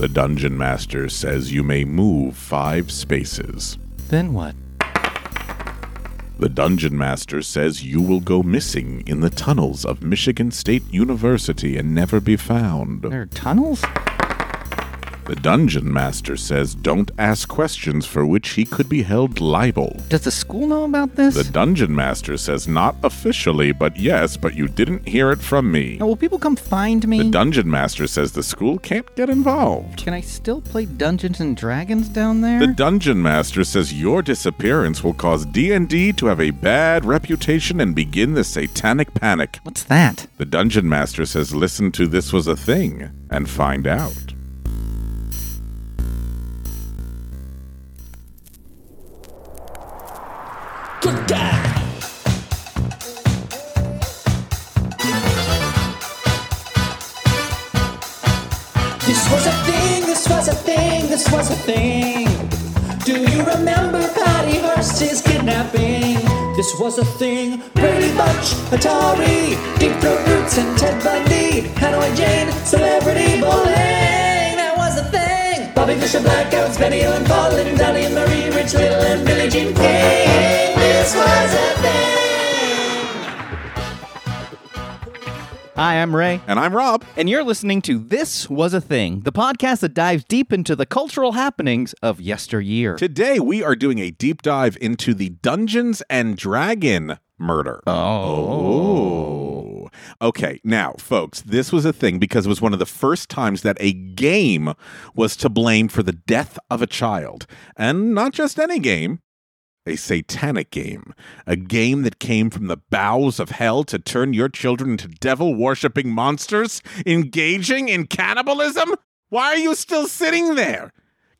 The dungeon master says you may move five spaces. Then what? The dungeon master says you will go missing in the tunnels of Michigan State University and never be found. There are tunnels? The dungeon master says don't ask questions for which he could be held liable. Does the school know about this? The dungeon master says not officially, but yes, but you didn't hear it from me. Now, will people come find me? The dungeon master says the school can't get involved. Can I still play Dungeons and Dragons down there? The dungeon master says your disappearance will cause D&D to have a bad reputation and begin the satanic panic. What's that? The dungeon master says listen to This Was a Thing and find out. Good God! This was a thing, this was a thing, this was a thing. Do you remember Patty Hearst's kidnapping? This was a thing. Brady Bunch, Atari, Deep Throat Roots, and Ted Bundy. Hanoi Jane, celebrity bowling. Bobby Fischer, Blackouts, Benny Hill and Paul, and Donnie and Marie, Rich Little and Billie Jean King. This was a thing. Hi, I'm Ray. And I'm Rob. And you're listening to This Was a Thing, the podcast that dives deep into the cultural happenings of yesteryear. Today we are doing a deep dive into the Dungeons and Dragon murder. Oh. oh. Okay, now, folks, this was a thing because it was one of the first times that a game was to blame for the death of a child. And not just any game, a satanic game. A game that came from the bowels of hell to turn your children into devil worshipping monsters engaging in cannibalism? Why are you still sitting there?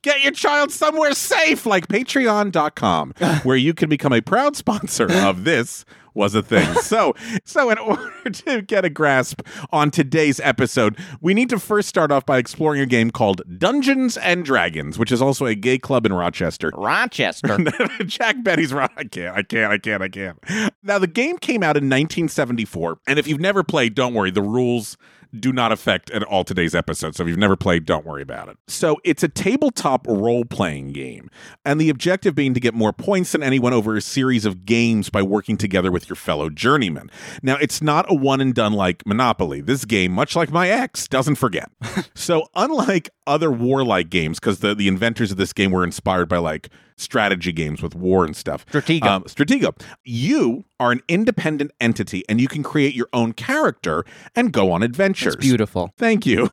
Get your child somewhere safe like patreon.com where you can become a proud sponsor of this was a thing. So, so in order to get a grasp on today's episode, we need to first start off by exploring a game called Dungeons and Dragons, which is also a gay club in Rochester. Rochester. Jack Betty's right. I can't, I can't, I can't, I can't. Now, the game came out in 1974, and if you've never played, don't worry, the rules do not affect at all today's episode. So if you've never played, don't worry about it. So it's a tabletop role playing game, and the objective being to get more points than anyone over a series of games by working together with your fellow journeymen. Now, it's not a one and done like Monopoly. This game, much like my ex, doesn't forget. so unlike other warlike games, because the, the inventors of this game were inspired by like strategy games with war and stuff. Stratego. Um, Stratego. You are an independent entity and you can create your own character and go on adventures. It's beautiful. Thank you.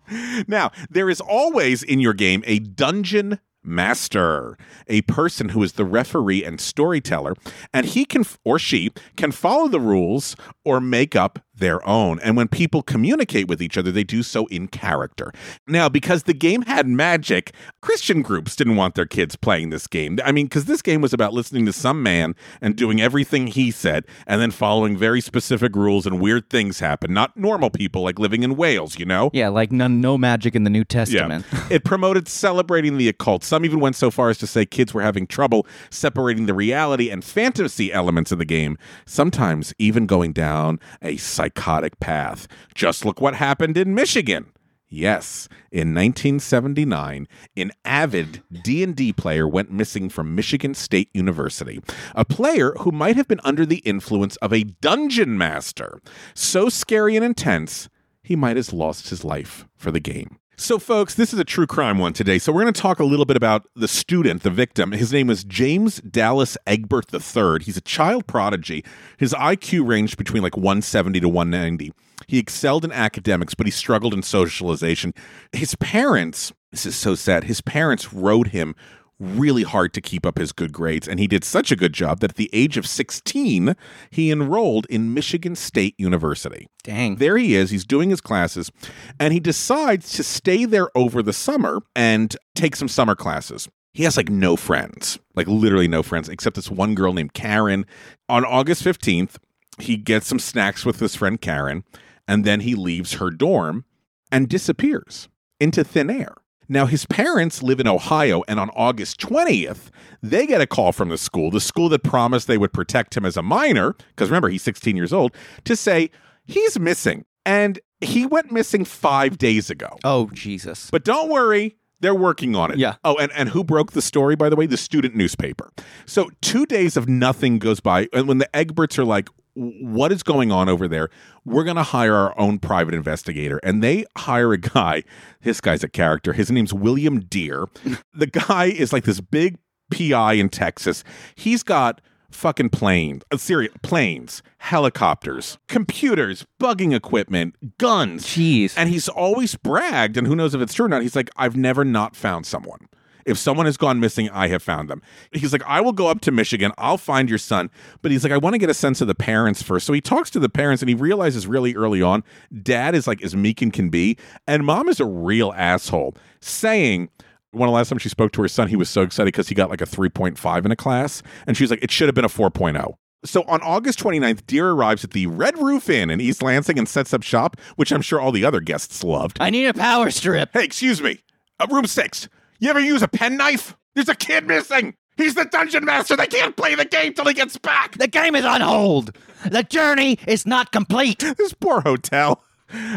Now, there is always in your game a dungeon master, a person who is the referee and storyteller, and he can or she can follow the rules or make up their own. And when people communicate with each other, they do so in character. Now, because the game had magic, Christian groups didn't want their kids playing this game. I mean, because this game was about listening to some man and doing everything he said and then following very specific rules and weird things happen. Not normal people like living in whales, you know? Yeah, like none, no magic in the New Testament. Yeah. it promoted celebrating the occult. Some even went so far as to say kids were having trouble separating the reality and fantasy elements of the game, sometimes even going down a psychotic path. Just look what happened in Michigan. Yes, in 1979, an avid D&D player went missing from Michigan State University. A player who might have been under the influence of a dungeon master. So scary and intense, he might have lost his life for the game. So, folks, this is a true crime one today. So, we're going to talk a little bit about the student, the victim. His name is James Dallas Egbert III. He's a child prodigy. His IQ ranged between like 170 to 190. He excelled in academics, but he struggled in socialization. His parents, this is so sad, his parents wrote him really hard to keep up his good grades, and he did such a good job that at the age of 16, he enrolled in Michigan State University. Dang. There he is, he's doing his classes, and he decides to stay there over the summer and take some summer classes. He has like no friends, like literally no friends, except this one girl named Karen. On August 15th, he gets some snacks with his friend Karen, and then he leaves her dorm and disappears into thin air. Now, his parents live in Ohio, and on August 20th, they get a call from the school, the school that promised they would protect him as a minor, because remember, he's 16 years old, to say he's missing. And he went missing five days ago. Oh, Jesus. But don't worry, They're working on it. Yeah. Oh, and, and who broke the story, by the way? The student newspaper. So two days of nothing goes by. And when the Egberts are like, what is going on over there? We're going to hire our own private investigator. And they hire a guy. This guy's a character. His name's William Dear. the guy is like this big PI in Texas. He's got fucking planes, uh, serious planes, helicopters, computers, bugging equipment, guns. Jeez. And he's always bragged, and who knows if it's true or not. He's like, I've never not found someone. If someone has gone missing, I have found them. He's like, I will go up to Michigan. I'll find your son. But he's like, I want to get a sense of the parents first. So he talks to the parents and he realizes really early on, dad is like as meek and can be. And mom is a real asshole, saying, one of the last time she spoke to her son, he was so excited because he got like a 3.5 in a class. And she's like, it should have been a 4.0. So on August 29th, Dear arrives at the Red Roof Inn in East Lansing and sets up shop, which I'm sure all the other guests loved. I need a power strip. Hey, excuse me. Uh, room six. You ever use a penknife? There's a kid missing. He's the dungeon master. They can't play the game till he gets back. The game is on hold. The journey is not complete. This poor hotel.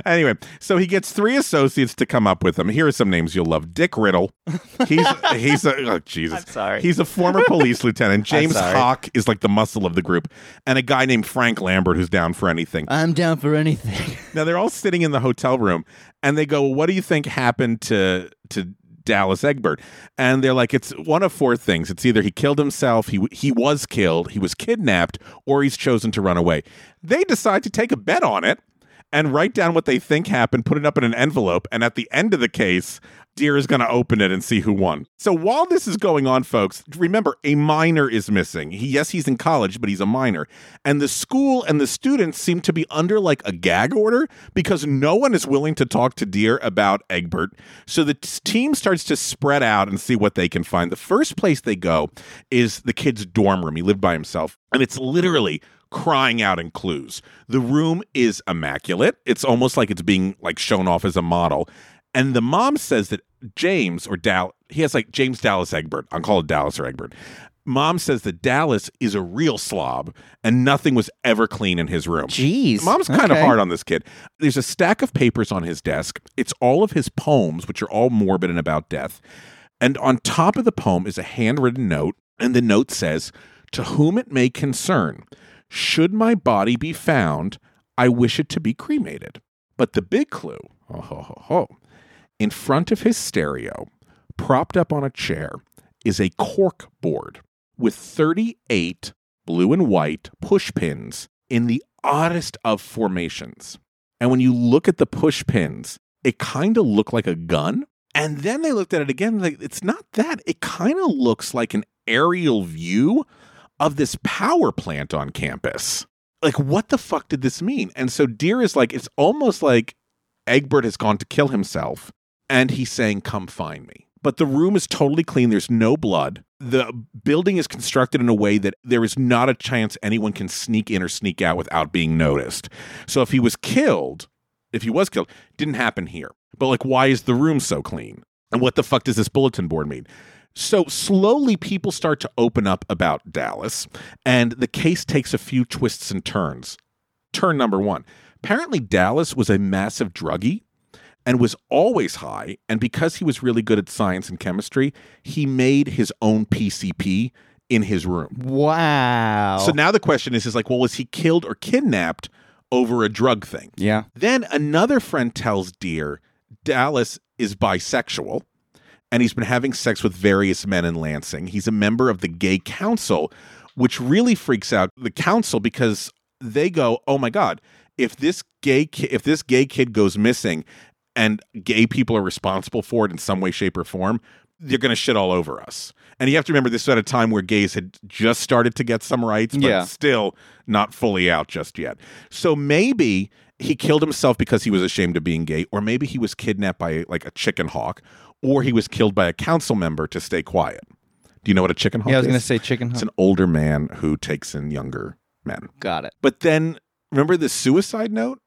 Anyway, so he gets three associates to come up with him. Here are some names you'll love: Dick Riddle. He's he's a oh Jesus. I'm sorry. He's a former police lieutenant. James. Hawk is like the muscle of the group, and a guy named Frank Lambert who's down for anything. I'm down for anything. Now they're all sitting in the hotel room and they go, "What do you think happened to to Dallas Egbert?" And they're like, "It's one of four things. It's either he killed himself, he he was killed, he was kidnapped, or he's chosen to run away." They decide to take a bet on it and write down what they think happened, put it up in an envelope, and at the end of the case, Dear is going to open it and see who won. So while this is going on, folks, remember a minor is missing. He, yes, he's in college, but he's a minor. And the school and the students seem to be under like a gag order because no one is willing to talk to Dear about Egbert. So the t- team starts to spread out and see what they can find. The first place they go is the kid's dorm room. He lived by himself, and it's literally crying out in clues. The room is immaculate. It's almost like it's being like shown off as a model. And the mom says that James or Dal he has like James Dallas Egbert. I'll call it Dallas or Egbert. Mom says that Dallas is a real slob and nothing was ever clean in his room. Jeez. Mom's kind of hard on this kid. There's a stack of papers on his desk. It's all of his poems, which are all morbid and about death. And on top of the poem is a handwritten note, and the note says, To whom it may concern, should my body be found, I wish it to be cremated. But the big clue, oh, ho, ho, ho, in front of his stereo, propped up on a chair, is a cork board with 38 blue and white push pins in the oddest of formations. And when you look at the push pins, it kind of look like a gun. And then they looked at it again, like it's not that. It kind of looks like an aerial view of this power plant on campus. Like, what the fuck did this mean? And so Dear is like, it's almost like Egbert has gone to kill himself and he's saying, Come find me. But the room is totally clean. There's no blood. The building is constructed in a way that there is not a chance anyone can sneak in or sneak out without being noticed. So if he was killed, if he was killed, didn't happen here. But like, why is the room so clean? And what the fuck does this bulletin board mean? So slowly people start to open up about Dallas, and the case takes a few twists and turns. Turn number one. Apparently, Dallas was a massive druggie and was always high. And because he was really good at science and chemistry, he made his own PCP in his room. Wow. So now the question is, is like, well, was he killed or kidnapped over a drug thing? yeah. Then another friend tells Dear Dallas is bisexual and he's been having sex with various men in Lansing. He's a member of the gay council, which really freaks out the council because they go, "Oh my god, if this gay ki- if this gay kid goes missing and gay people are responsible for it in some way shape or form, they're going to shit all over us." And you have to remember this was at a time where gays had just started to get some rights, but Yeah. still not fully out just yet. So maybe he killed himself because he was ashamed of being gay, or maybe he was kidnapped by like a chicken hawk, or he was killed by a council member to stay quiet. Do you know what a chicken hawk Yeah, I was going to say chicken. Hawk. It's an older man who takes in younger men. Got it. But then remember the suicide note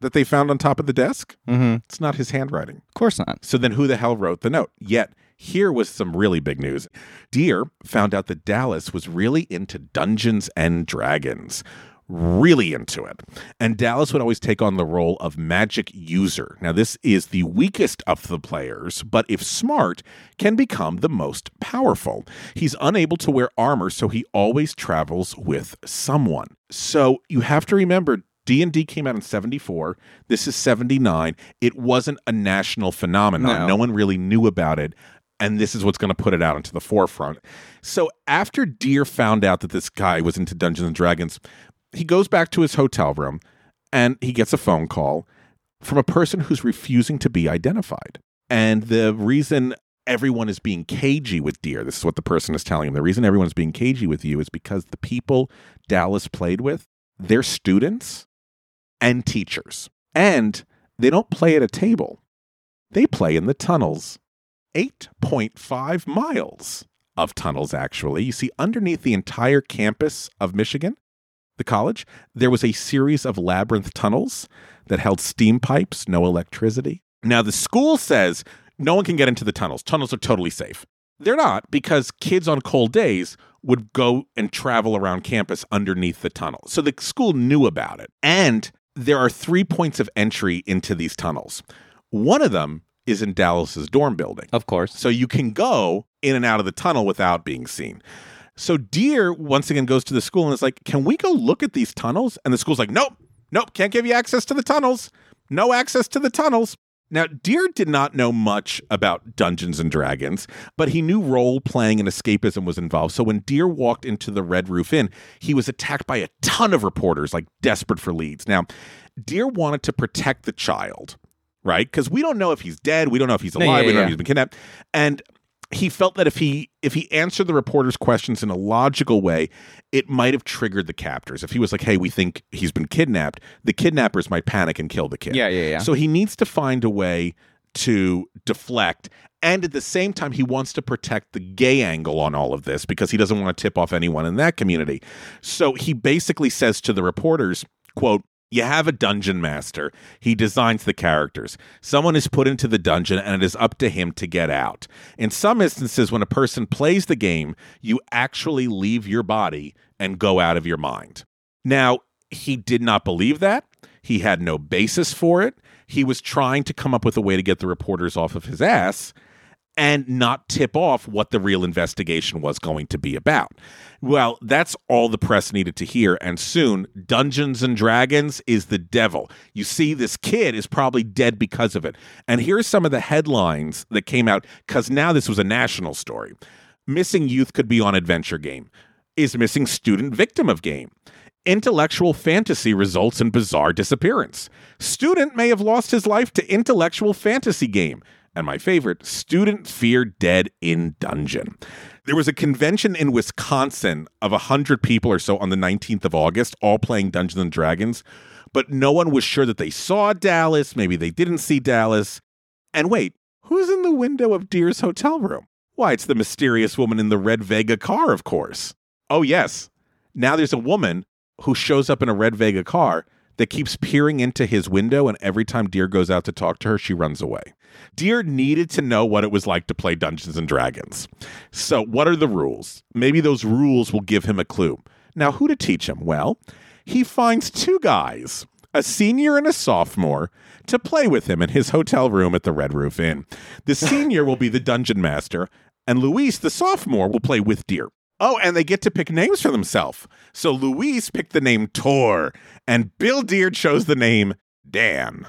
that they found on top of the desk? Mm-hmm. It's not his handwriting. Of course not. So then who the hell wrote the note? Yet here was some really big news. Dear found out that Dallas was really into Dungeons and Dragons. Really into it. And Dallas would always take on the role of magic user. Now, this is the weakest of the players, but if smart, can become the most powerful. He's unable to wear armor, so he always travels with someone. So you have to remember D&D came out in 74. This is 79. It wasn't a national phenomenon. No. no one really knew about it and this is what's going to put it out into the forefront. So after Dear found out that this guy was into Dungeons and Dragons, he goes back to his hotel room and he gets a phone call from a person who's refusing to be identified. And the reason everyone is being cagey with Dear, this is what the person is telling him. The reason everyone's being cagey with you is because the people Dallas played with, they're students and teachers. And they don't play at a table. They play in the tunnels. 8.5 miles of tunnels, actually. You see, underneath the entire campus of Michigan, the college, there was a series of labyrinth tunnels that held steam pipes, no electricity. Now, the school says no one can get into the tunnels. Tunnels are totally safe. They're not because kids on cold days would go and travel around campus underneath the tunnel. So the school knew about it. And there are three points of entry into these tunnels. One of them is in Dallas's dorm building. Of course. So you can go in and out of the tunnel without being seen. So Dear once again goes to the school and is like, Can we go look at these tunnels? And the school's like, Nope, nope, can't give you access to the tunnels. No access to the tunnels. Now, Dear did not know much about Dungeons and Dragons, but he knew role playing and escapism was involved. So when Dear walked into the Red Roof Inn, he was attacked by a ton of reporters, like desperate for leads. Now, Deer wanted to protect the child, right? Because we don't know if he's dead, we don't know if he's alive, yeah, we don't know if he's been kidnapped, and he felt that if he if he answered the reporters' questions in a logical way, it might have triggered the captors. If he was like, "Hey, we think he's been kidnapped," the kidnappers might panic and kill the kid. Yeah, yeah, yeah. So he needs to find a way to deflect. And at the same time, he wants to protect the gay angle on all of this because he doesn't want to tip off anyone in that community. So he basically says to the reporters, quote, you have a dungeon master. He designs the characters. Someone is put into the dungeon and it is up to him to get out. In some instances, when a person plays the game, you actually leave your body and go out of your mind. Now, he did not believe that. He had no basis for it. He was trying to come up with a way to get the reporters off of his ass and not tip off what the real investigation was going to be about. Well, that's all the press needed to hear. And soon, Dungeons and Dragons is the devil. You see, this kid is probably dead because of it. And here's some of the headlines that came out because now this was a national story. Missing youth could be on adventure game. Is missing student victim of game? Intellectual fantasy results in bizarre disappearance. Student may have lost his life to intellectual fantasy game. And my favorite, student Fear dead in dungeon. There was a convention in Wisconsin of 100 people or so on the 19th of August, all playing Dungeons and Dragons, but no one was sure that they saw Dallas. Maybe they didn't see Dallas. And wait, who's in the window of Dear's hotel room? Why, it's the mysterious woman in the red Vega car, of course. Oh, yes. Now there's a woman who shows up in a red Vega car that keeps peering into his window, and every time Dear goes out to talk to her, she runs away. Dear needed to know what it was like to play Dungeons and Dragons. So, what are the rules? Maybe those rules will give him a clue. Now, who to teach him? Well, he finds two guys, a senior and a sophomore, to play with him in his hotel room at the Red Roof Inn. The senior will be the dungeon master, and Luis, the sophomore, will play with Deer. Oh, and they get to pick names for themselves. So Louise picked the name Tor, and Bill Dear chose the name Dan.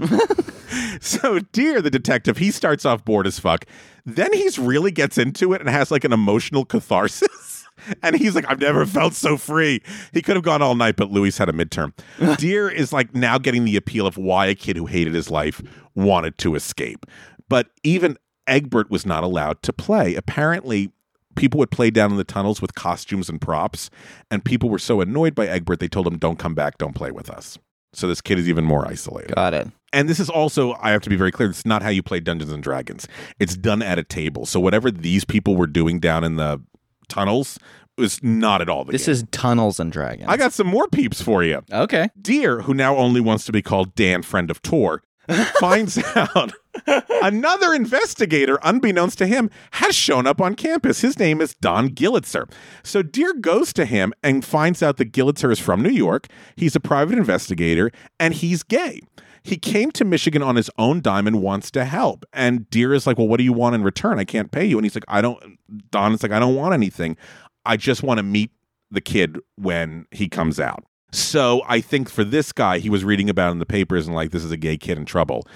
so Dear, the detective, he starts off bored as fuck. Then he's really gets into it and has like an emotional catharsis. And he's like, I've never felt so free. He could have gone all night, but Luis had a midterm. Dear is like now getting the appeal of why a kid who hated his life wanted to escape. But even Egbert was not allowed to play. Apparently, people would play down in the tunnels with costumes and props, and people were so annoyed by Egbert, they told him, Don't come back, don't play with us. So this kid is even more isolated. Got it. And this is also, I have to be very clear, it's not how you play Dungeons and Dragons. It's done at a table. So whatever these people were doing down in the tunnels was not at all the This game. is Tunnels and Dragons. I got some more peeps for you. okay. Dear, who now only wants to be called Dan, friend of Tor, finds out another investigator, unbeknownst to him, has shown up on campus. His name is Don Gillitzer. So Dear goes to him and finds out that Gillitzer is from New York. He's a private investigator and he's gay. He came to Michigan on his own dime and wants to help. And Dear is like, Well, what do you want in return? I can't pay you. And he's like, I don't, Don is like, I don't want anything. I just want to meet the kid when he comes out. So I think for this guy, he was reading about in the papers and like, this is a gay kid in trouble.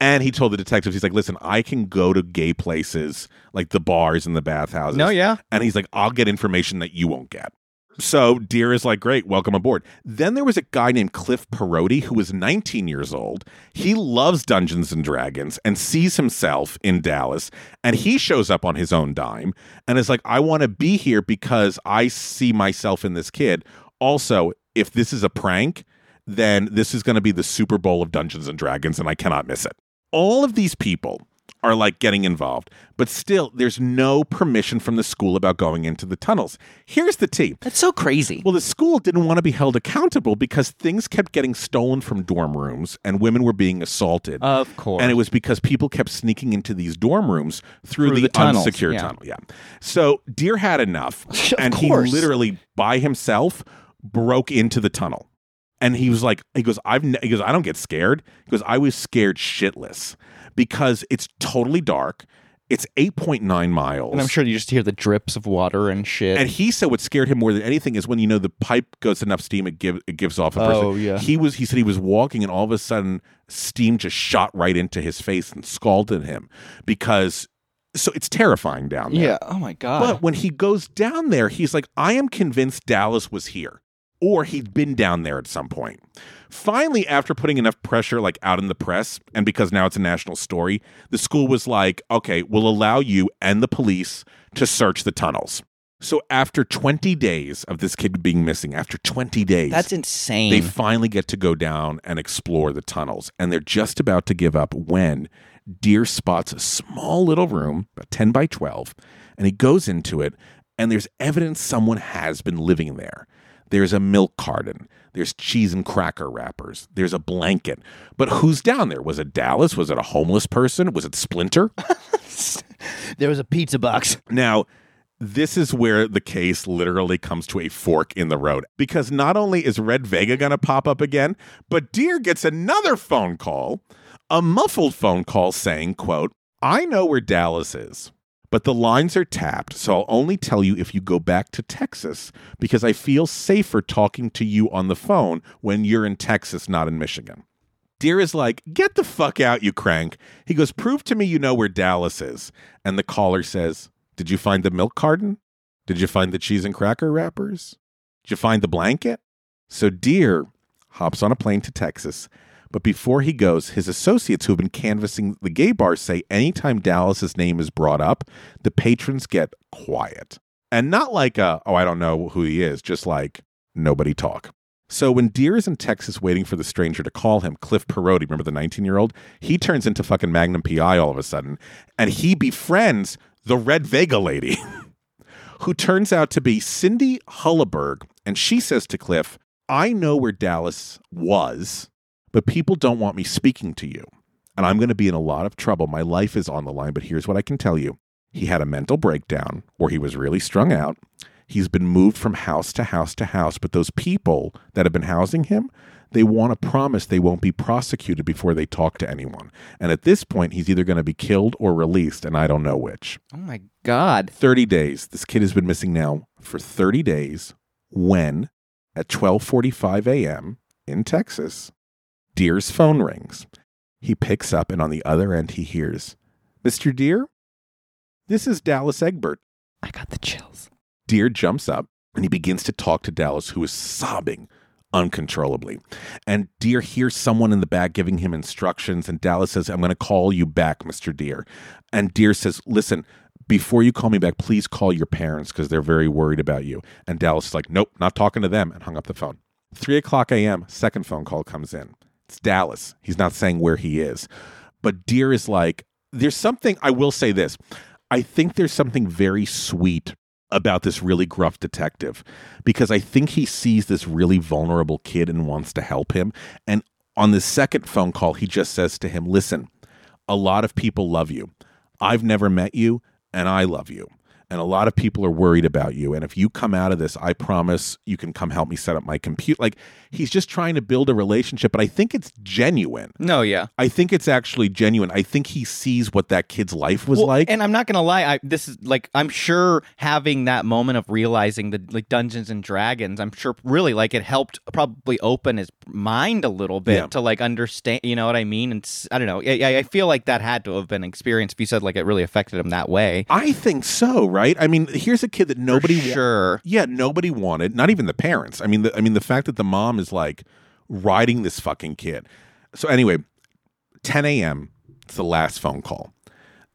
And he told the detectives, he's like, listen, I can go to gay places like the bars and the bathhouses. No, yeah. And he's like, I'll get information that you won't get. So Dear is like, great, welcome aboard. Then there was a guy named Cliff Perotti who was 19 years old. He loves Dungeons and Dragons and sees himself in Dallas. And he shows up on his own dime and is like, I want to be here because I see myself in this kid. Also, if this is a prank, then this is going to be the Super Bowl of Dungeons and Dragons, and I cannot miss it. All of these people are like getting involved, but still, there's no permission from the school about going into the tunnels. Here's the tea. That's so crazy. Well, the school didn't want to be held accountable because things kept getting stolen from dorm rooms and women were being assaulted. Of course. And it was because people kept sneaking into these dorm rooms through, Through the, the tunnels, unsecured yeah. tunnel. Yeah. So Dear had enough. And course. he literally, by himself, broke into the tunnel. And he was like, he goes, I've, ne-, he goes, I don't get scared. He goes, I was scared shitless because it's totally dark. It's 8.9 miles. and I'm sure you just hear the drips of water and shit. And he said what scared him more than anything is when you know the pipe goes enough steam it give it gives off a person. Oh, yeah. He was he said he was walking and all of a sudden steam just shot right into his face and scalded him because so it's terrifying down there. yeah. Oh my god. But when he goes down there, he's like, I am convinced Dallas was here. Or he'd been down there at some point. Finally, after putting enough pressure like out in the press, and because now it's a national story, the school was like, okay, we'll allow you and the police to search the tunnels. So after 20 days of this kid being missing, after 20 days, That's insane. they finally get to go down and explore the tunnels. And they're just about to give up when Dear spots a small little room, about 10 by 12, and he goes into it, and there's evidence someone has been living there. There's a milk carton. There's cheese and cracker wrappers. There's a blanket. But who's down there? Was it Dallas? Was it a homeless person? Was it Splinter? there was a pizza box. Now, this is where the case literally comes to a fork in the road because not only is Red Vega going to pop up again, but Dear gets another phone call, a muffled phone call saying, quote, I know where Dallas is, but the lines are tapped, so I'll only tell you if you go back to Texas because I feel safer talking to you on the phone when you're in Texas, not in Michigan. Dear is like, get the fuck out, you crank. He goes, prove to me you know where Dallas is. And the caller says, Did you find the milk carton? Did you find the cheese and cracker wrappers? Did you find the blanket? So Dear hops on a plane to Texas. But before he goes, his associates who have been canvassing the gay bars say anytime Dallas's name is brought up, the patrons get quiet. And not like, a, oh, I don't know who he is, just like, nobody talk. So when Dear is in Texas waiting for the stranger to call him, Cliff Perotti, remember the 19 year old? He turns into fucking Magnum PI all of a sudden, and he befriends the Red Vega lady, who turns out to be Cindy Hulleberg. And she says to Cliff, I know where Dallas was, but people don't want me speaking to you. And I'm going to be in a lot of trouble. My life is on the line, but here's what I can tell you. He had a mental breakdown where he was really strung out. He's been moved from house to house to house, but those people that have been housing him, they want to promise they won't be prosecuted before they talk to anyone. And at this point, he's either going to be killed or released, and I don't know which. Oh my god. 30 days. This kid has been missing now for 30 days when at 12:45 a.m. in Texas, Dear's phone rings. He picks up and on the other end he hears, "Mr. Dear, this is Dallas Egbert." I got the chills. Dear jumps up and he begins to talk to Dallas, who is sobbing uncontrollably. And Dear hears someone in the back giving him instructions, and Dallas says, I'm going to call you back, Mr. Dear. And Dear says, Listen, before you call me back, please call your parents because they're very worried about you. And Dallas is like, Nope, not talking to them, and hung up the phone. Three o'clock a.m., second phone call comes in. It's Dallas. He's not saying where he is. But Dear is like, There's something, I will say this. I think there's something very sweet about this really gruff detective because I think he sees this really vulnerable kid and wants to help him. And On the second phone call, he just says to him, Listen, a lot of people love you. I've never met you, and I love you. And a lot of people are worried about you. And if you come out of this, I promise you can come help me set up my computer. Like he's just trying to build a relationship, but I think it's genuine. No, yeah. I think it's actually genuine. I think he sees what that kid's life was Well, like. and I'm not gonna lie. I this is like I'm sure having that moment of realizing the like Dungeons and Dragons. I'm sure really like it helped probably open his mind a little bit Yeah. to like understand. You know what I mean? And I don't know. I, I- I feel like that had to have been experienced. If you said like it really affected him that way, I think so, right? I mean, here's a kid that nobody wa- sure. Yeah, nobody wanted, not even the parents. I mean, the, I mean the fact that the mom is like riding this fucking kid. So anyway, 10 a.m. It's the last phone call.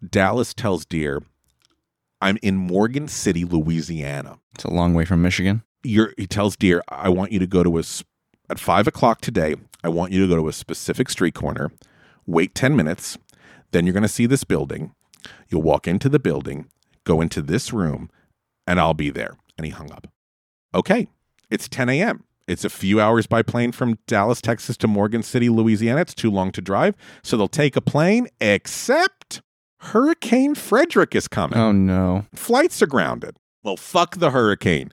Dallas tells Dear, "I'm in Morgan City, Louisiana." It's a long way from Michigan. You're, he tells Dear, "I want you to go to a at five o'clock today. I want you to go to a specific street corner. Wait 10 minutes. Then you're going to see this building. You'll walk into the building, go into this room, and I'll be there. And he hung up. Okay, it's 10 a.m. It's a few hours by plane from Dallas, Texas to Morgan City, Louisiana. It's too long to drive. So they'll take a plane, except Hurricane Frederic is coming Oh no. flights are grounded. Well, fuck the hurricane.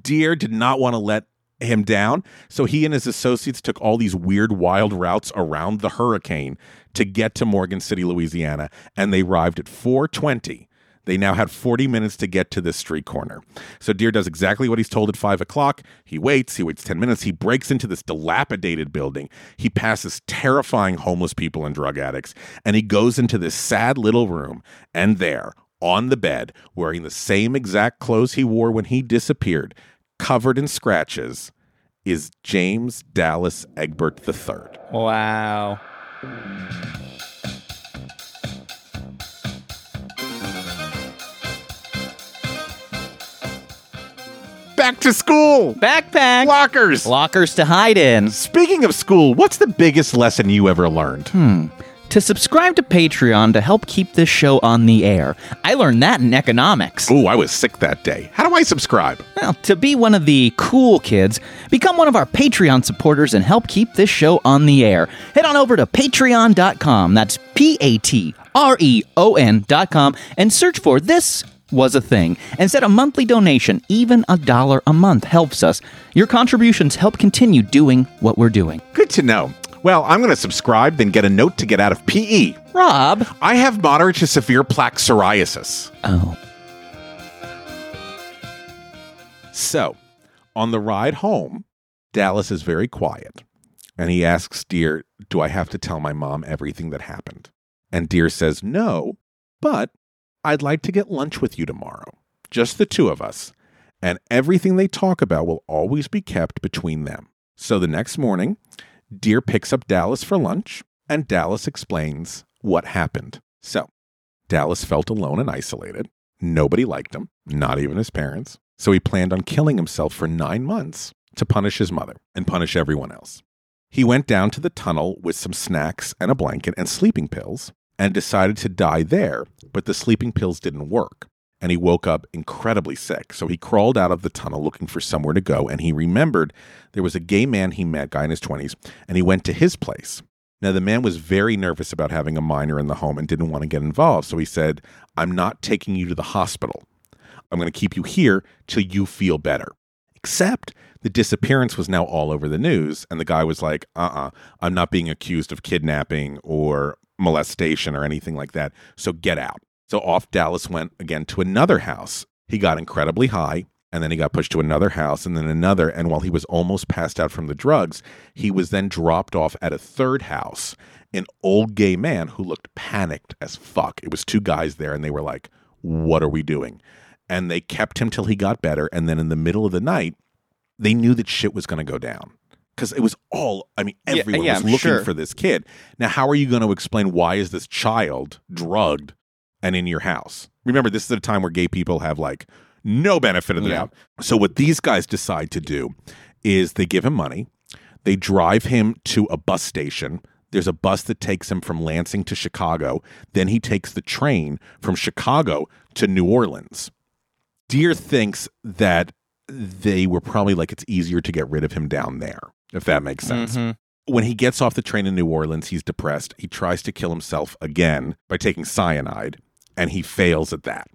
Dear did not want to let him down, so he and his associates took all these weird, wild routes around the hurricane to get to Morgan City, Louisiana, and they arrived at 420. They now had 40 minutes to get to this street corner. So Dear does exactly what he's told at 5 o'clock. He waits, he waits 10 minutes, he breaks into this dilapidated building. He passes terrifying homeless people and drug addicts, and he goes into this sad little room, and there, on the bed, wearing the same exact clothes he wore when he disappeared, covered in scratches, is James Dallas Egbert III. Wow. Back to school! Backpack. Lockers! Lockers to hide in. Speaking of school, what's the biggest lesson you ever learned? Hmm. To subscribe to Patreon to help keep this show on the air. I learned that in economics. Ooh, I was sick that day. How do I subscribe? Well, to be one of the cool kids, become one of our Patreon supporters and help keep this show on the air. Head on over to patreon.com. That's P A T R E O N.com and search for This Was a Thing and set a monthly donation. Even a dollar a month helps us. Your contributions help continue doing what we're doing. Good to know. Well, I'm going to subscribe, then get a note to get out of PE. Rob. I have moderate to severe plaque psoriasis. Oh. So, on the ride home, Dallas is very quiet and he asks Dear, Do I have to tell my mom everything that happened? And Dear says, No, but I'd like to get lunch with you tomorrow, just the two of us. And everything they talk about will always be kept between them. So the next morning, Dear picks up Dallas for lunch and Dallas explains what happened. So, Dallas felt alone and isolated. Nobody liked him, not even his parents. So he planned on killing himself for nine months to punish his mother and punish everyone else. He went down to the tunnel with some snacks and a blanket and sleeping pills and decided to die there, but the sleeping pills didn't work. And he woke up incredibly sick. So he crawled out of the tunnel looking for somewhere to go. And he remembered there was a gay man he met, guy in his 20s, and he went to his place. Now, the man was very nervous about having a minor in the home and didn't want to get involved. So he said, I'm not taking you to the hospital. I'm going to keep you here till you feel better. Except the disappearance was now all over the news. And the guy was like, uh uh-uh, uh, i am not being accused of kidnapping or molestation or anything like that. So get out. So off Dallas went again to another house. He got incredibly high. And then he got pushed to another house and then another. And while he was almost passed out from the drugs, he was then dropped off at a third house. An old gay man who looked panicked as fuck. It was two guys there and they were like, What are we doing? And they kept him till he got better. And then in the middle of the night, they knew that shit was going to go down because it was all i mean Yeah, everyone yeah, was I'm looking sure. for this kid. Now how are you going to explain why is this child drugged and in your house? Remember this is a time where gay people have like no benefit of the Yeah. doubt. So what these guys decide to do is they give him money they drive him to a bus station. There's a bus that takes him from lansing to chicago. Then he takes the train from chicago to new orleans. Deer thinks that they were probably like it's easier to get rid of him down there, if that makes sense. Mhm. When he gets off the train in New Orleans, he's depressed. He tries to kill himself again by taking cyanide, and he fails at that.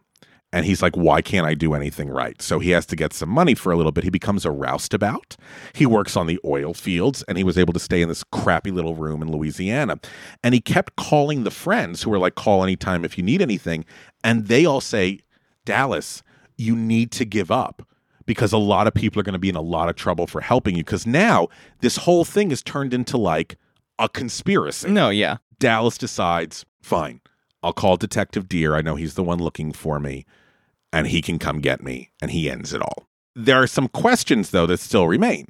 And he's like, why can't I do anything right? So he has to get some money for a little bit. He becomes a roustabout. He works on the oil fields and he was able to stay in this crappy little room in Louisiana. And he kept calling the friends who were like, call anytime if you need anything. And they all say, Dallas, you need to give up because a lot of people are going to be in a lot of trouble for helping you. Because now this whole thing is turned into like a conspiracy. No, yeah. Dallas decides, fine, I'll call Detective Dear. I know he's the one looking for me, and he can come get me, and he ends it all. There are some questions, though, that still remain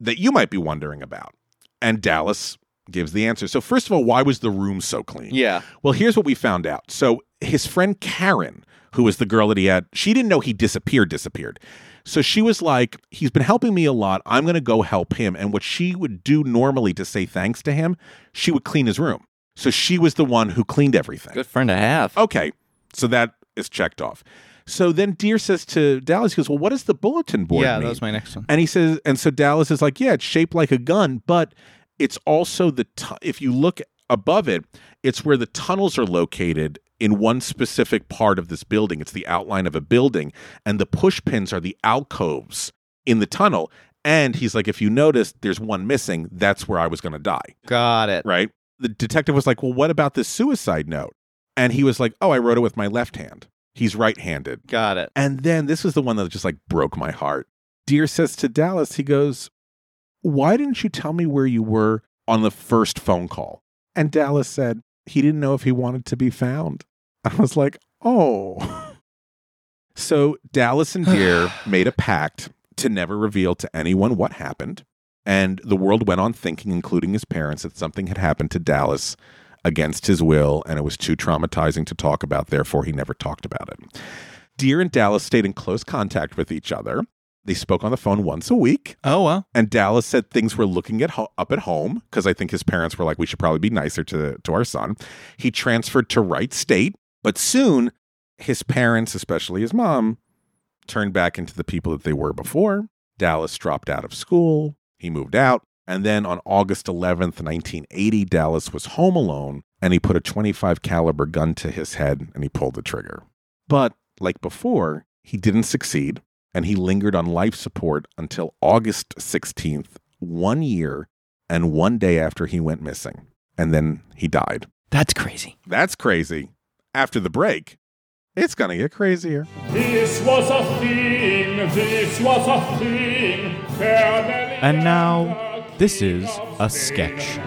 that you might be wondering about. And Dallas gives the answer. So, first of all, why was the room so clean? Yeah. Well, here's what we found out. So, his friend Karen, who was the girl that he had, she didn't know he disappeared, disappeared. So she was like, he's been helping me a lot. I'm going to go help him. And what she would do normally to say thanks to him, she would clean his room. So she was the one who cleaned everything. Good friend to have. Okay. So that is checked off. So then Dear says to Dallas, he goes, Well, what does the bulletin board yeah, mean? that was my next one. And he says, and so Dallas is like, yeah, it's shaped like a gun, but it's also the, tu- if you look above it, it's where the tunnels are located in one specific part of this building. It's the outline of a building, and the push pins are the alcoves in the tunnel. And he's like, if you notice, there's one missing. That's where I was going to die, Got it. right? The detective was like, well, what about this suicide note? And he was like, oh, I wrote it with my left hand. He's right handed. Got it. And then this was the one that just like broke my heart. Dear says to Dallas, he goes, Why didn't you tell me where you were on the first phone call? And Dallas said he didn't know if he wanted to be found. I was like, Oh. So Dallas and Dear made a pact to never reveal to anyone what happened. And the world went on thinking, including his parents, that something had happened to Dallas against his will, and it was too traumatizing to talk about. Therefore, he never talked about it. Dear and Dallas stayed in close contact with each other. They spoke on the phone once a week, Oh, well. and Dallas said things were looking at ho- up at home because I think his parents were like, "We should probably be nicer to to our son." He transferred to Wright State, but soon his parents, especially his mom, turned back into the people that they were before. Dallas dropped out of school. He moved out. And then on August 11th, 1980, Dallas was home alone and he put a 25 caliber gun to his head and he pulled the trigger. But like before, he didn't succeed and he lingered on life support until August 16th, one year and one day after he went missing. And then he died. That's crazy. That's crazy. After the break, it's going to get crazier. This was a thing, this was a thing. And now, this is a sketch.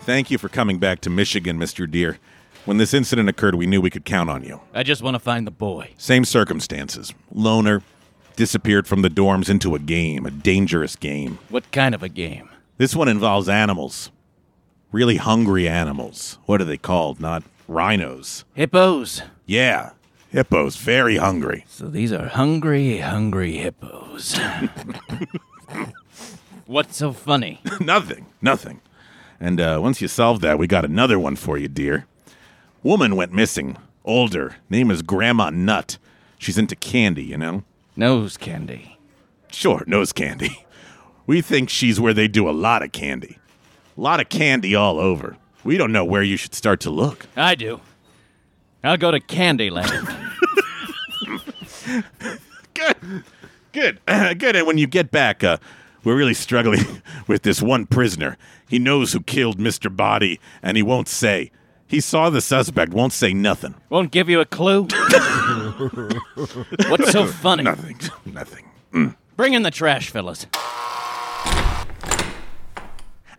Thank you for coming back to Michigan, Mr. Dear. When this incident occurred, we knew we could count on you. I just want to find the boy. Same circumstances. Loner, disappeared from the dorms into a game, a dangerous game. What kind of a game? This one involves animals. Really hungry animals. What are they called? Not rhinos. Hippos. Yeah, hippos, very hungry. So these are hungry, hungry hippos. What's so funny? nothing, nothing. And uh, once you solve that, we got another one for you, dear. Woman went missing. Older. Name is Grandma Nut. She's into candy, you know? Nose candy. Sure, nose candy. We think she's where they do a lot of candy. A lot of candy all over. We don't know where you should start to look. I do. I'll go to Candyland. Good. Good. Good. And when you get back, uh, we're really struggling with this one prisoner. He knows who killed Mr. Body, and he won't say. He saw the suspect, won't say nothing. Won't give you a clue? What's so funny? Nothing. Nothing. Bring in the trash, fellas.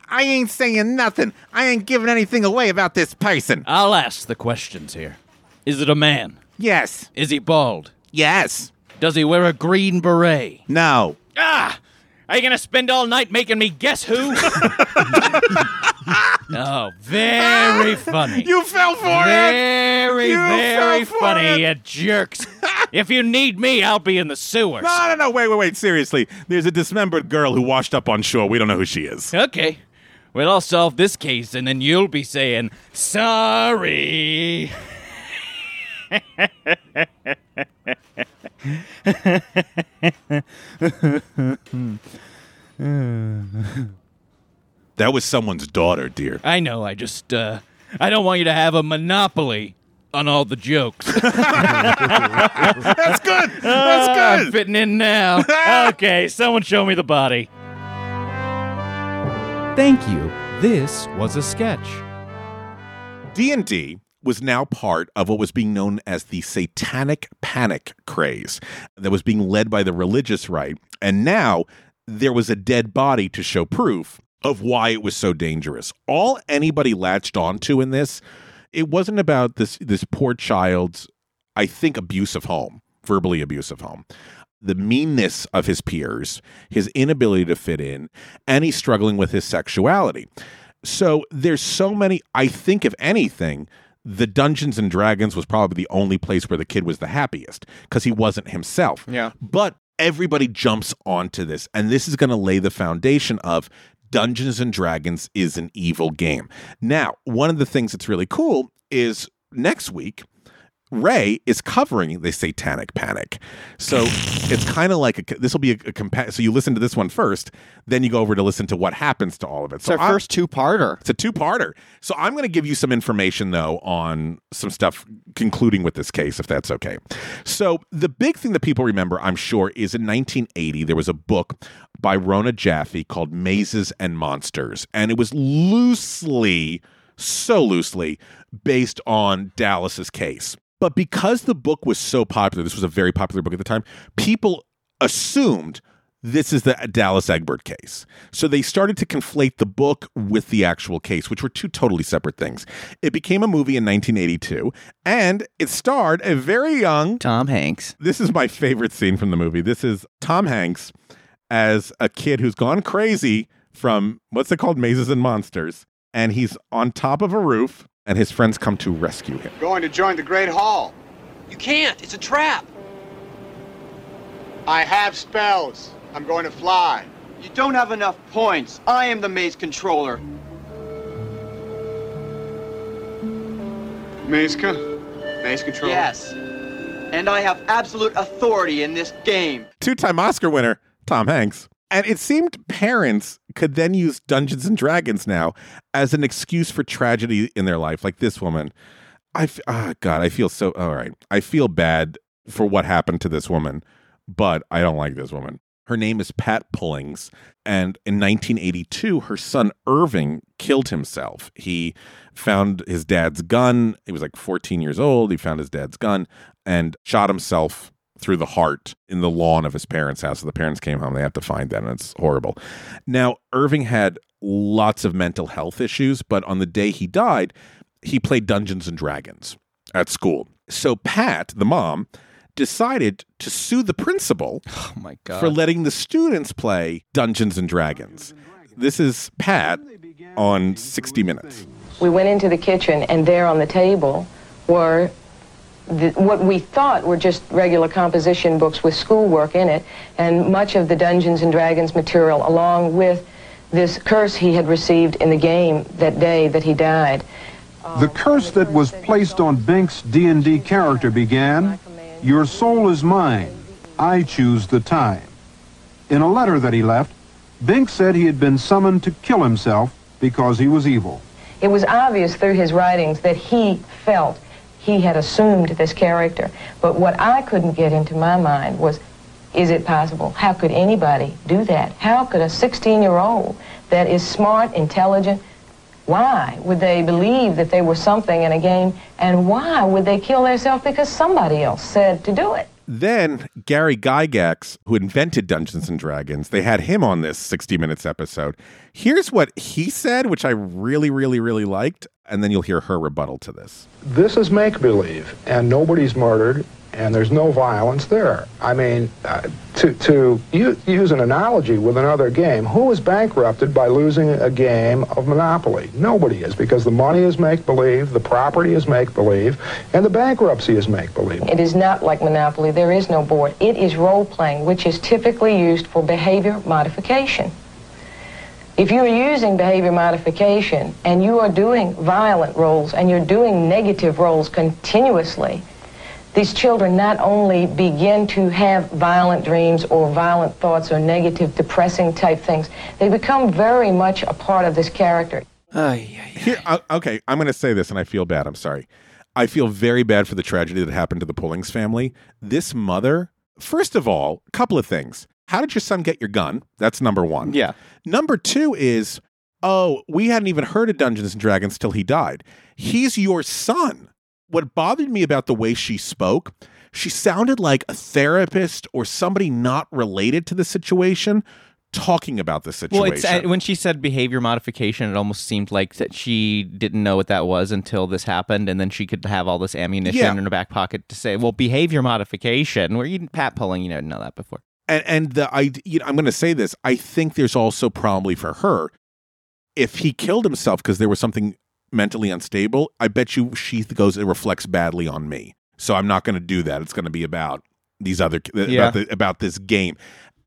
I ain't saying nothing. I ain't giving anything away about this person. I'll ask the questions here. Is it a man? Yes. Is he bald? Yes. Does he wear a green beret? No. Ah! Are you gonna spend all night making me guess who? oh, very funny. You fell for it. very, You very fell funny, it. you jerks. if you need me, I'll be in the sewers. No, no, no. Wait, wait, wait. Seriously. There's a dismembered girl who washed up on shore. We don't know who she is. Okay. Well, I'll solve this case, and then you'll be saying, sorry. That was someone's daughter, dear. I know. I just, uh, I don't want you to have a monopoly on all the jokes. That's good. I'm That's good. fitting in now. okay, someone show me the body. Thank you. This was a sketch. D&D was now part of what was being known as the satanic panic craze that was being led by the religious right and now there was a dead body to show proof of why it was so dangerous all anybody latched onto in this it wasn't about this this poor child's i think abusive home verbally abusive home the meanness of his peers his inability to fit in and he's struggling with his sexuality so there's so many. I think if anything, the Dungeons and Dragons was probably the only place where the kid was the happiest because he wasn't himself. Yeah. But everybody jumps onto this, and this is going to lay the foundation of Dungeons and Dragons is an evil game. Now, one of the things that's really cool is next week. Ray is covering the satanic panic. So it's kind of like a, this will be a, a compa- so you listen to this one first, then you go over to listen to what happens to all of it. It's So our I- first two-parter. it's a two-parter. So I'm going to give you some information though on some stuff concluding with this case if that's okay. So the big thing that people remember, I'm sure, is in 1980 there was a book by Rona Jaffe called Mazes and Monsters and it was loosely so loosely based on Dallas's case. But because the book was so popular, this was a very popular book at the time, people assumed this is the Dallas Egbert case. So they started to conflate the book with the actual case, which were two totally separate things. It became a movie in 1982, and it starred a very young. Tom Hanks. This is my favorite scene from the movie. This is Tom Hanks as a kid who's gone crazy from what's it called? Mazes and Monsters. And he's on top of a roof, and his friends come to rescue him. Going to join the Great Hall. You can't. It's a trap. I have spells. I'm going to fly. You don't have enough points. I am the maze controller. Mazka? Maze controller? Yes. And I have absolute authority in this game. two time Oscar winner, Tom Hanks. And it seemed parents could then use Dungeons and Dragons now as an excuse for tragedy in their life, like this woman. I, f- ah, God, I feel so, all right. I feel bad for what happened to this woman, but I don't like this woman. Her name is Pat Pullings. And in 1982, her son Irving killed himself. He found his dad's gun. He was like 14 years old. He found his dad's gun and shot himself through the heart in the lawn of his parents' house. So the parents came home. They have to find that, and it's horrible. Now, Irving had lots of mental health issues, but on the day he died, he played Dungeons and Dragons at school. So Pat, the mom, decided to sue the principal Oh my god. for letting the students play Dungeons and Dragons. This is Pat on 60 Minutes. We went into the kitchen, and there on the table were the, what we thought were just regular composition books with schoolwork in it, and much of the Dungeons and Dragons material, along with this curse he had received in the game that day that he died. The curse that was placed on Bink's D&D character began, Your soul is mine. I choose the time. In a letter that he left, Bink said he had been summoned to kill himself because he was evil. It was obvious through his writings that he felt he had assumed this character. But what I couldn't get into my mind was, is it possible? How could anybody do that? How could a 16-year-old that is smart, intelligent, why would they believe that they were something in a game? And why would they kill themselves because somebody else said to do it? Then Gary Gygax, who invented Dungeons and Dragons, they had him on this 60 Minutes episode. Here's what he said, which I really, really, really liked, and then you'll hear her rebuttal to this. This is make believe, and nobody's murdered, and there's no violence there. I mean, uh, to, to u- use an analogy with another game, who is bankrupted by losing a game of Monopoly? Nobody is, because the money is make believe, the property is make believe, and the bankruptcy is make believe. It is not like Monopoly. There is no board. It is role playing, which is typically used for behavior modification. If you are using behavior modification and you are doing violent roles and you're doing negative roles continuously, these children not only begin to have violent dreams or violent thoughts or negative, depressing type things, they become very much a part of this character. Here, uh, okay, I'm going to say this, and I feel bad. I'm sorry. I feel very bad for the tragedy that happened to the Pullings family. This mother, first of all, a couple of things. How did your son get your gun? That's number one. Yeah. Number two is, oh, we hadn't even heard of Dungeons and Dragons till he died. He's your son. What bothered me about the way she spoke, she sounded like a therapist or somebody not related to the situation talking about the situation. Well, it's uh, when she said behavior modification, it almost seemed like that she didn't know what that was until this happened, and then she could have all this ammunition Yeah. in her back pocket to say, "Well, behavior modification." Where you pat pulling, you didn't know that before. And and the I you know, I'm going to say this. I think there's also probably for her, if he killed himself because there was something mentally unstable, I bet you she goes it reflects badly on me. So I'm not going to do that. It's going to be about these other Yeah. about the, about this game.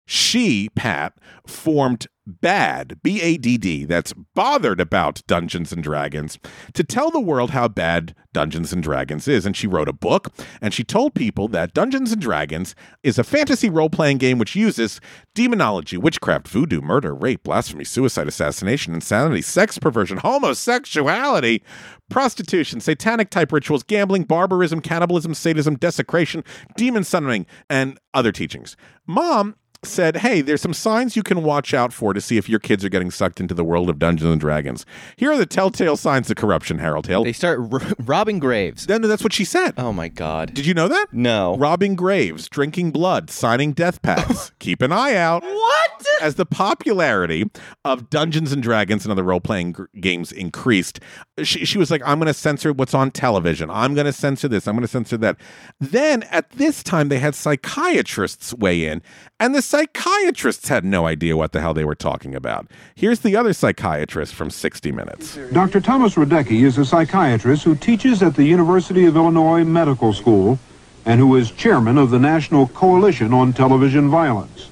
She, Pat, formed BAD, B A D D, that's bothered about Dungeons and Dragons, to tell the world how bad Dungeons and Dragons is. And she wrote a book and she told people that Dungeons and Dragons is a fantasy role playing game which uses demonology, witchcraft, voodoo, murder, rape, blasphemy, suicide, assassination, insanity, sex perversion, homosexuality, prostitution, satanic type rituals, gambling, barbarism, cannibalism, sadism, desecration, demon summoning, and other teachings. Mom said, Hey, there's some signs you can watch out for to see if your kids are getting sucked into the world of Dungeons and Dragons. Here are the telltale signs of corruption, Harold Hill. They start r- robbing graves. Then that's what she said. Oh my god! Did you know that? No. Robbing graves, drinking blood, signing death packs. Keep an eye out. What? As the popularity of Dungeons and Dragons and other role playing gr- games increased, she, she was like, I'm going to censor what's on television. I'm going to censor this. I'm going to censor that. Then at this time, they had psychiatrists weigh in, and the psychiatrists had no idea what the hell they were talking about. Here's the other psychiatrist from 60 Minutes. Dr. Thomas Radecki is a psychiatrist who teaches at the University of Illinois Medical School and who is chairman of the National Coalition on Television Violence.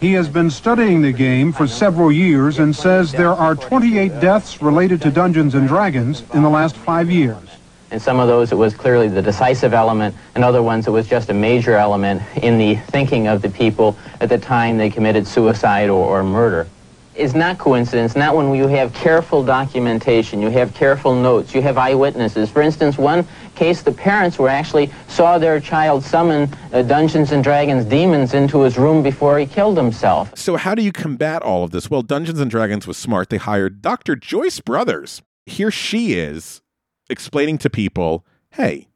He has been studying the game for several years and says there are 28 deaths related to Dungeons and Dragons in the last five years. In some of those, it was clearly the decisive element. In other ones, it was just a major element in the thinking of the people at the time they committed suicide or, or murder. It's not coincidence, not when you have careful documentation, you have careful notes, you have eyewitnesses. For instance, one case, the parents were actually saw their child summon uh, Dungeons and Dragons demons into his room before he killed himself. So, how do you combat all of this? Well, Dungeons and Dragons was smart. They hired Dr. Joyce Brothers. Here she is explaining to people hey,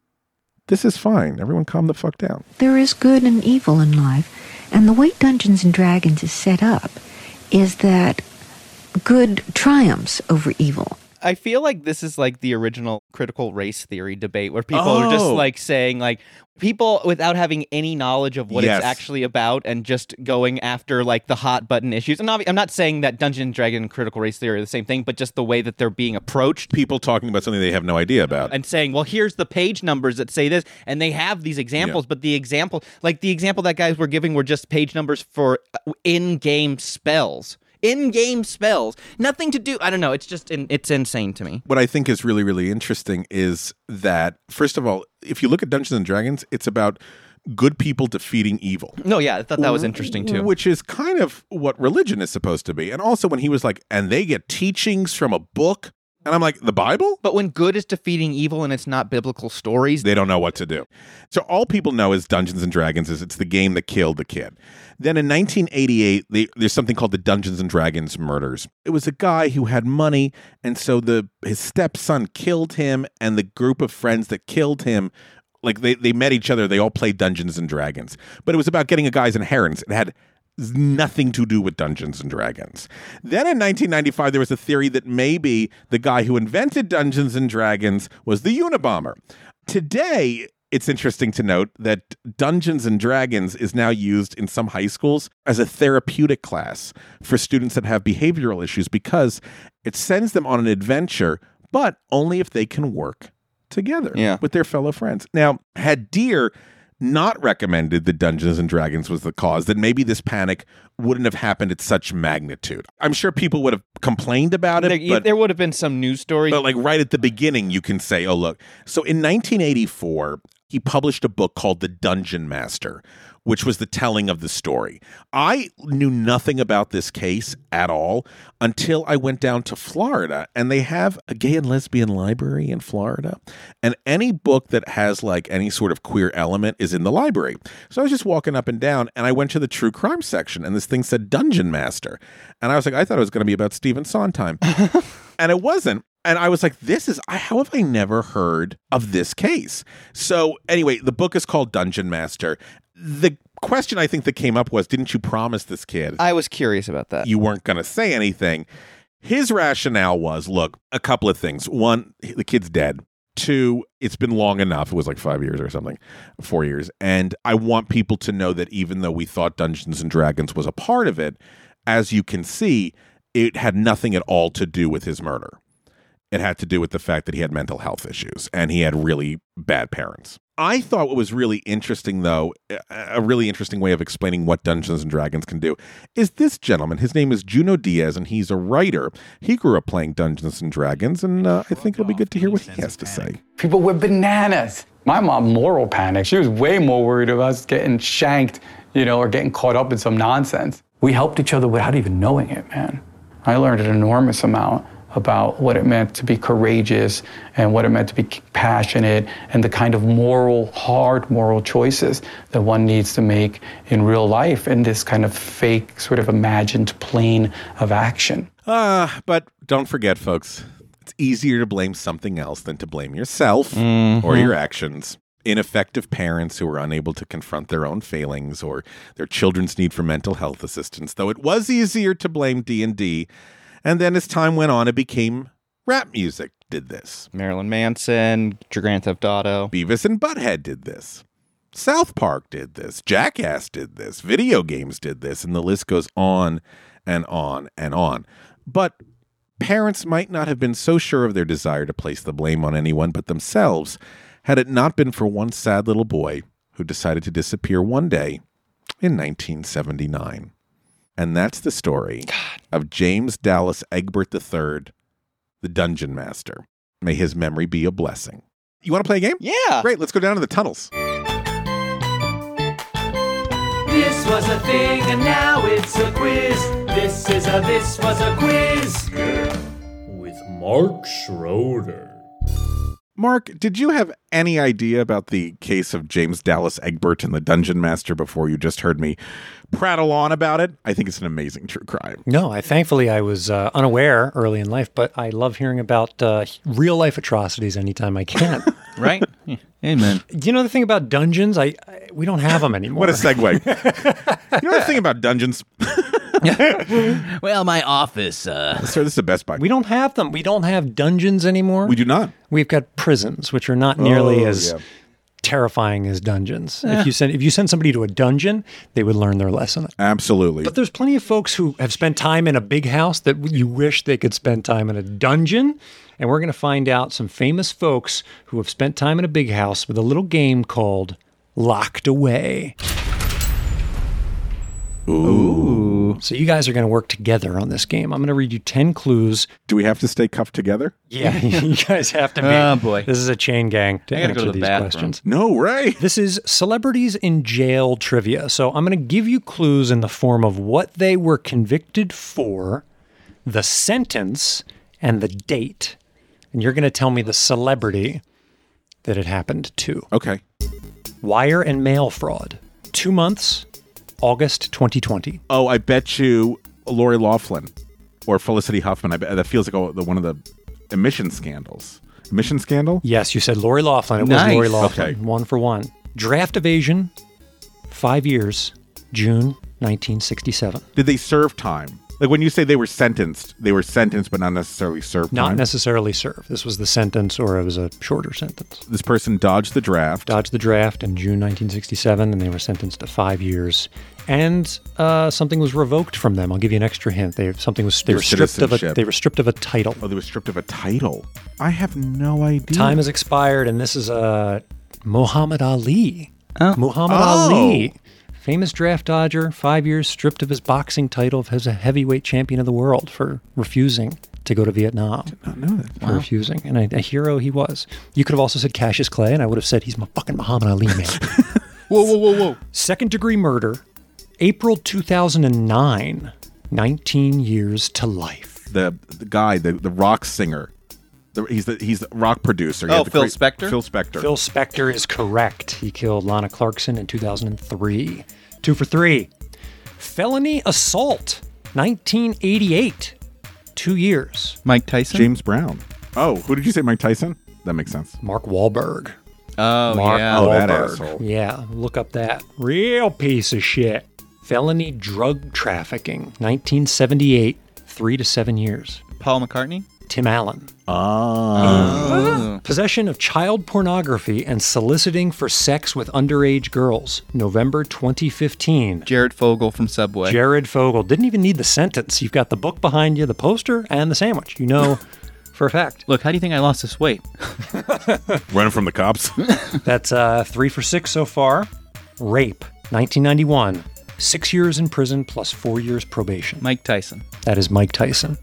this is fine. Everyone calm the fuck down. There is good and evil in life, and the way Dungeons and Dragons is set up is that good triumphs over evil. I feel like this is like the original critical race theory debate where people are just Oh. like saying like people without having any knowledge of what Yes. it's actually about and just going after like the hot button issues. And I'm not saying that Dungeon and Dragon and critical race theory are the same thing, but just the way that they're being approached People talking about something they have no idea about. and saying, "Well, here's the page numbers that say this," and they have these examples, but the example, like the example that guys were giving, were just page numbers for uh, in-game spells. In-game spells, nothing to do. I don't know. It's just in, it's insane to me. what I think is really, really interesting is that, first of all, if you look at Dungeons and Dragons, it's about good people defeating evil. No, yeah, I thought that was interesting too. Which is kind of what religion is supposed to be. And also when he was like, and they get teachings from a book. And I'm like, the Bible? But when good is defeating evil and it's not biblical stories, They don't know what to do. So all people know is Dungeons and Dragons is it's the game that killed the kid. Then in 1988, they, there's something called the Dungeons and Dragons murders. It was a guy who had money, and so the his stepson killed him, and the group of friends that killed him. Like they, they met each other, they all played Dungeons and Dragons. But it was about getting a guy's inheritance. It had nothing to do with Dungeons and Dragons. Then in 1995, there was a theory that maybe the guy who invented Dungeons and Dragons was the Unabomber. Today, it's interesting to note that Dungeons and Dragons is now used in some high schools as a therapeutic class for students that have behavioral issues because it sends them on an adventure, but only if they can work together Yeah. with their fellow friends. Now, had Dear not recommended that Dungeons and Dragons was the cause, then maybe this panic wouldn't have happened at such magnitude. I'm sure people would have complained about it, there, but there would have been some news story. but like right at the beginning, you can say, "Oh, look." So in 1984, he published a book called The Dungeon Master, which was the telling of the story. I knew nothing about this case at all until I went down to Florida and they have a gay and lesbian library in Florida. And any book that has like any sort of queer element is in the library. So I was just walking up and down and I went to the true crime section and this thing said Dungeon Master. And I was like, I thought it was going to be about Stephen Sondheim. and it wasn't. And I was like, this is, how have I never heard of this case? So, anyway, the book is called Dungeon Master. The question I think that came up was, didn't you promise this kid I was curious about that. you weren't going to say anything? His rationale was look, a couple of things. One, the kid's dead. Two, it's been long enough. It was like five years or something, four years. And I want people to know that even though we thought Dungeons and Dragons was a part of it, as you can see, it had nothing at all to do with his murder. It had to do with the fact that he had mental health issues and he had really bad parents. I thought what was really interesting, though, a- really interesting way of explaining what Dungeons and Dragons can do, is this gentleman. His name is Junot Diaz, and he's a writer. He grew up playing Dungeons and Dragons, and uh, I think it'll be good to hear what he has to say. People were bananas. My mom moral panic. She was way more worried about us getting shanked, you know, or getting caught up in some nonsense. We helped each other without even knowing it, man. I learned an enormous amount about what it meant to be courageous and what it meant to be passionate and the kind of moral, hard moral choices that one needs to make in real life in this kind of fake, sort of imagined plane of action. Ah, but don't forget, folks, it's easier to blame something else than to blame yourself or your actions. Ineffective parents who are unable to confront their own failings or their children's need for mental health assistance. Though it was easier to blame D&D, and then as time went on it became rap music did this. Marilyn Manson, Grand Theft Auto. Beavis and Butthead did this. South Park did this. Jackass did this. Video games did this. And the list goes on and on and on. But parents might not have been so sure of their desire to place the blame on anyone but themselves had it not been for one sad little boy who decided to disappear one day in 1979. And that's the story of James Dallas Egbert III, the Dungeon Master. May his memory be a blessing. You want to play a game? Yeah. Great. Let's go down to the tunnels. This was a thing and now it's a quiz. This is a this was a quiz. With Mark Schroeder. Mark, did you have any idea about the case of James Dallas Egbert and the Dungeon Master before you just heard me prattle on about it? I think it's an amazing true crime. No, I thankfully I was uh, unaware early in life, but I love hearing about uh, real life atrocities anytime I can. right? Amen. Do you know the thing about dungeons? I, I we don't have them anymore. What a segue. you know the thing about dungeons? well, my office. Uh... Sir, this is the Best Buy. We don't have them. We don't have dungeons anymore. We do not. We've got prisons, which are not nearly Oh, as yeah. Terrifying as dungeons. Eh. If you send if you send somebody to a dungeon, they would learn their lesson. Absolutely. But there's plenty of folks who have spent time in a big house that you wish they could spend time in a dungeon. And we're going to find out some famous folks who have spent time in a big house with a little game called Locked Away. Ooh. So you guys are going to work together on this game. I'm going to read you 10 clues. Do we have to stay cuffed together? Yeah, you guys have to be. Oh, boy. This is a chain gang to gotta answer go to the these bathroom. questions. No, right. This is celebrities in jail trivia. So I'm going to give you clues in the form of what they were convicted for, the sentence, and the date. And you're going to tell me the celebrity that it happened to. Okay. Wire and mail fraud. Two months, August 2020. Oh, I bet you Lori Laughlin or Felicity Huffman. I bet that feels like the, one of the emission scandals. Emission scandal? Yes, you said Lori Laughlin. It Nice. was Lori Laughlin. Okay. One for one. Draft evasion, five years, June 1967. Did they serve time? Like when you say they were sentenced, they were sentenced but not necessarily served Not time. necessarily served. This was the sentence, or it was a shorter sentence. this person dodged the draft. Dodged the draft in June 1967, and they were sentenced to five years. And uh, something was revoked from them. I'll give you an extra hint. They something was they Their were stripped of a they were stripped of a title. Oh, they were stripped of a title. I have no idea. Time has expired, and this is uh, Muhammad Ali. Oh. Muhammad Oh. Ali, famous draft dodger, five years stripped of his boxing title as a heavyweight champion of the world for refusing to to go to Vietnam I know that. for refusing, and a, a hero he was. You could have also said Cassius Clay, and I would have said he's my fucking Muhammad Ali man. Whoa, whoa, whoa, whoa. Second degree murder, April 2009, 19 years to life. The the guy, the the rock singer. The, he's the he's the rock producer. He Oh, Phil great- Spector? Phil Spector. Phil Spector is correct. He killed Lana Clarkson in 2003. Two for three. Felony assault, 1988. Two years. Mike Tyson. James Brown. Oh, who did you say? Mike Tyson. That makes sense. Mark Wahlberg. Oh Mark yeah. Oh, that asshole. Yeah, look up that. Real piece of shit. Felony drug trafficking, 1978. Three to seven years. Paul McCartney. Tim Allen. Ah. Possession of child pornography and soliciting for sex with underage girls, November 2015. Jared Fogle from Subway. Jared Fogle didn't even need the sentence. You've got the book behind you, the poster, and the sandwich. You know for a fact. Look, how do you think I lost this weight? Running from the cops. That's uh, three for six so far. Rape, 1991. Six years in prison plus four years probation. Mike Tyson. That is Mike Tyson.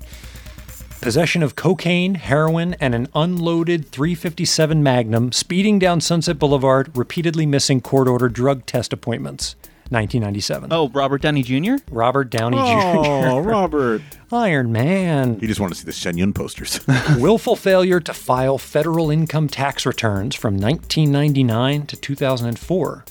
Possession of cocaine, heroin, and an unloaded 357 Magnum speeding down Sunset Boulevard, repeatedly missing court ordered drug test appointments. 1997. Oh, Robert Downey Jr. Robert Downey Jr. oh, Robert. Iron Man. He just wanted to see the Shen Yun posters. Willful failure to file federal income tax returns from 1999 to 2004.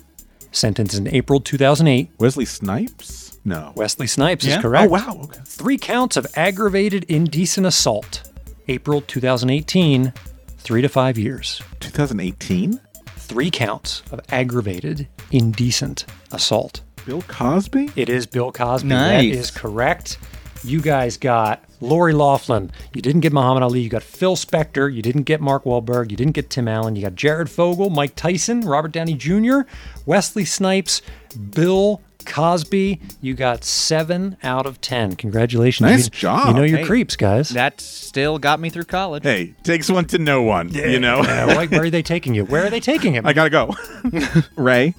Sentenced in April 2008. Wesley Snipes? No. Wesley Snipes Yeah? is correct. Oh, wow. Okay. Three counts of aggravated indecent assault. April 2018, three to five years. 2018? Three counts of aggravated indecent assault. Bill Cosby? It is Bill Cosby. Nice. That is correct. You guys got Lori Laughlin. You didn't get Muhammad Ali. You got Phil Spector. You didn't get Mark Wahlberg. You didn't get Tim Allen. You got Jared Fogle, Mike Tyson, Robert Downey Jr., Wesley Snipes, Bill Cosby. You got seven out of ten. Congratulations. Nice you, job. You know your Hey. creeps, guys. That still got me through college. Hey, takes one to know one, you know? Yeah, why- where are they taking you? Where are they taking him? I gotta go. Ray,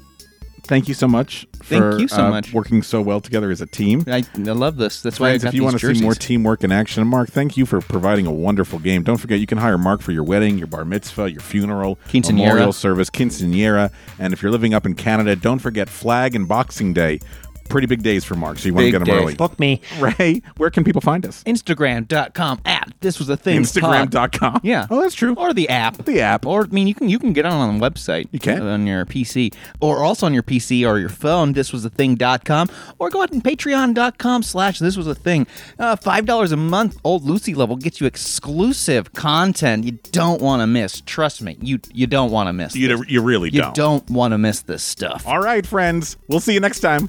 thank you so much Thank for you so uh, much. working so well together as a team. I, I love this. That's why I Friends, got if you want to see more teamwork in action, Mark, thank you for providing a wonderful game. Don't forget, you can hire Mark for your wedding, your bar mitzvah, your funeral, Quinceañera. memorial service, quinceanera. And if you're living up in Canada, don't forget Flag and Boxing Day. Pretty big days for Mark, so you want to Big get him day. early. Book me. Ray, where can people find us? Instagram.com at this was a thing. pod. Instagram.com. Yeah. Oh, that's true. Or the app. The app. Or I mean you can you can get on on the website. You can. on your PC. Or also on your PC or your phone, this was a thing.com. Or go out and patreon.com slash this was a thing. Uh, five dollars a month, old Lucy level gets you exclusive content you don't want to miss. Trust me, you you don't want to miss You, this. you really You don't. want to miss this stuff. All right, friends. We'll see you next time.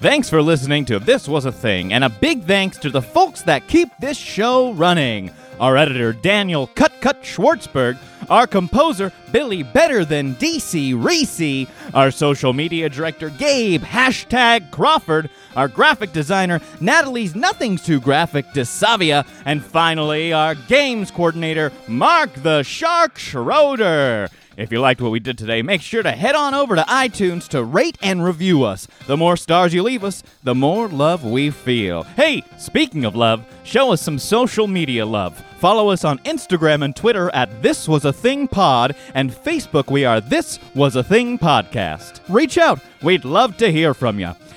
Thanks for listening to This Was a Thing, and a big thanks to the folks that keep this show running. Our editor, Daniel Cut Cut Schwartzberg, our composer, Billy Better Than DC Reese, our social media director, Gabe Hashtag Crawford, our graphic designer, Natalie's Nothing's Too Graphic DeSavia, and finally, our games coordinator, Mark the Shark Schroeder. If you liked what we did today, make sure to head on over to iTunes to rate and review us. The more stars you leave us, the more love we feel. Hey, speaking of love, show us some social media love. Follow us on Instagram and Twitter at This Was a Thing Pod, and Facebook we are This Was a Thing Podcast. Reach out, we'd love to hear from you.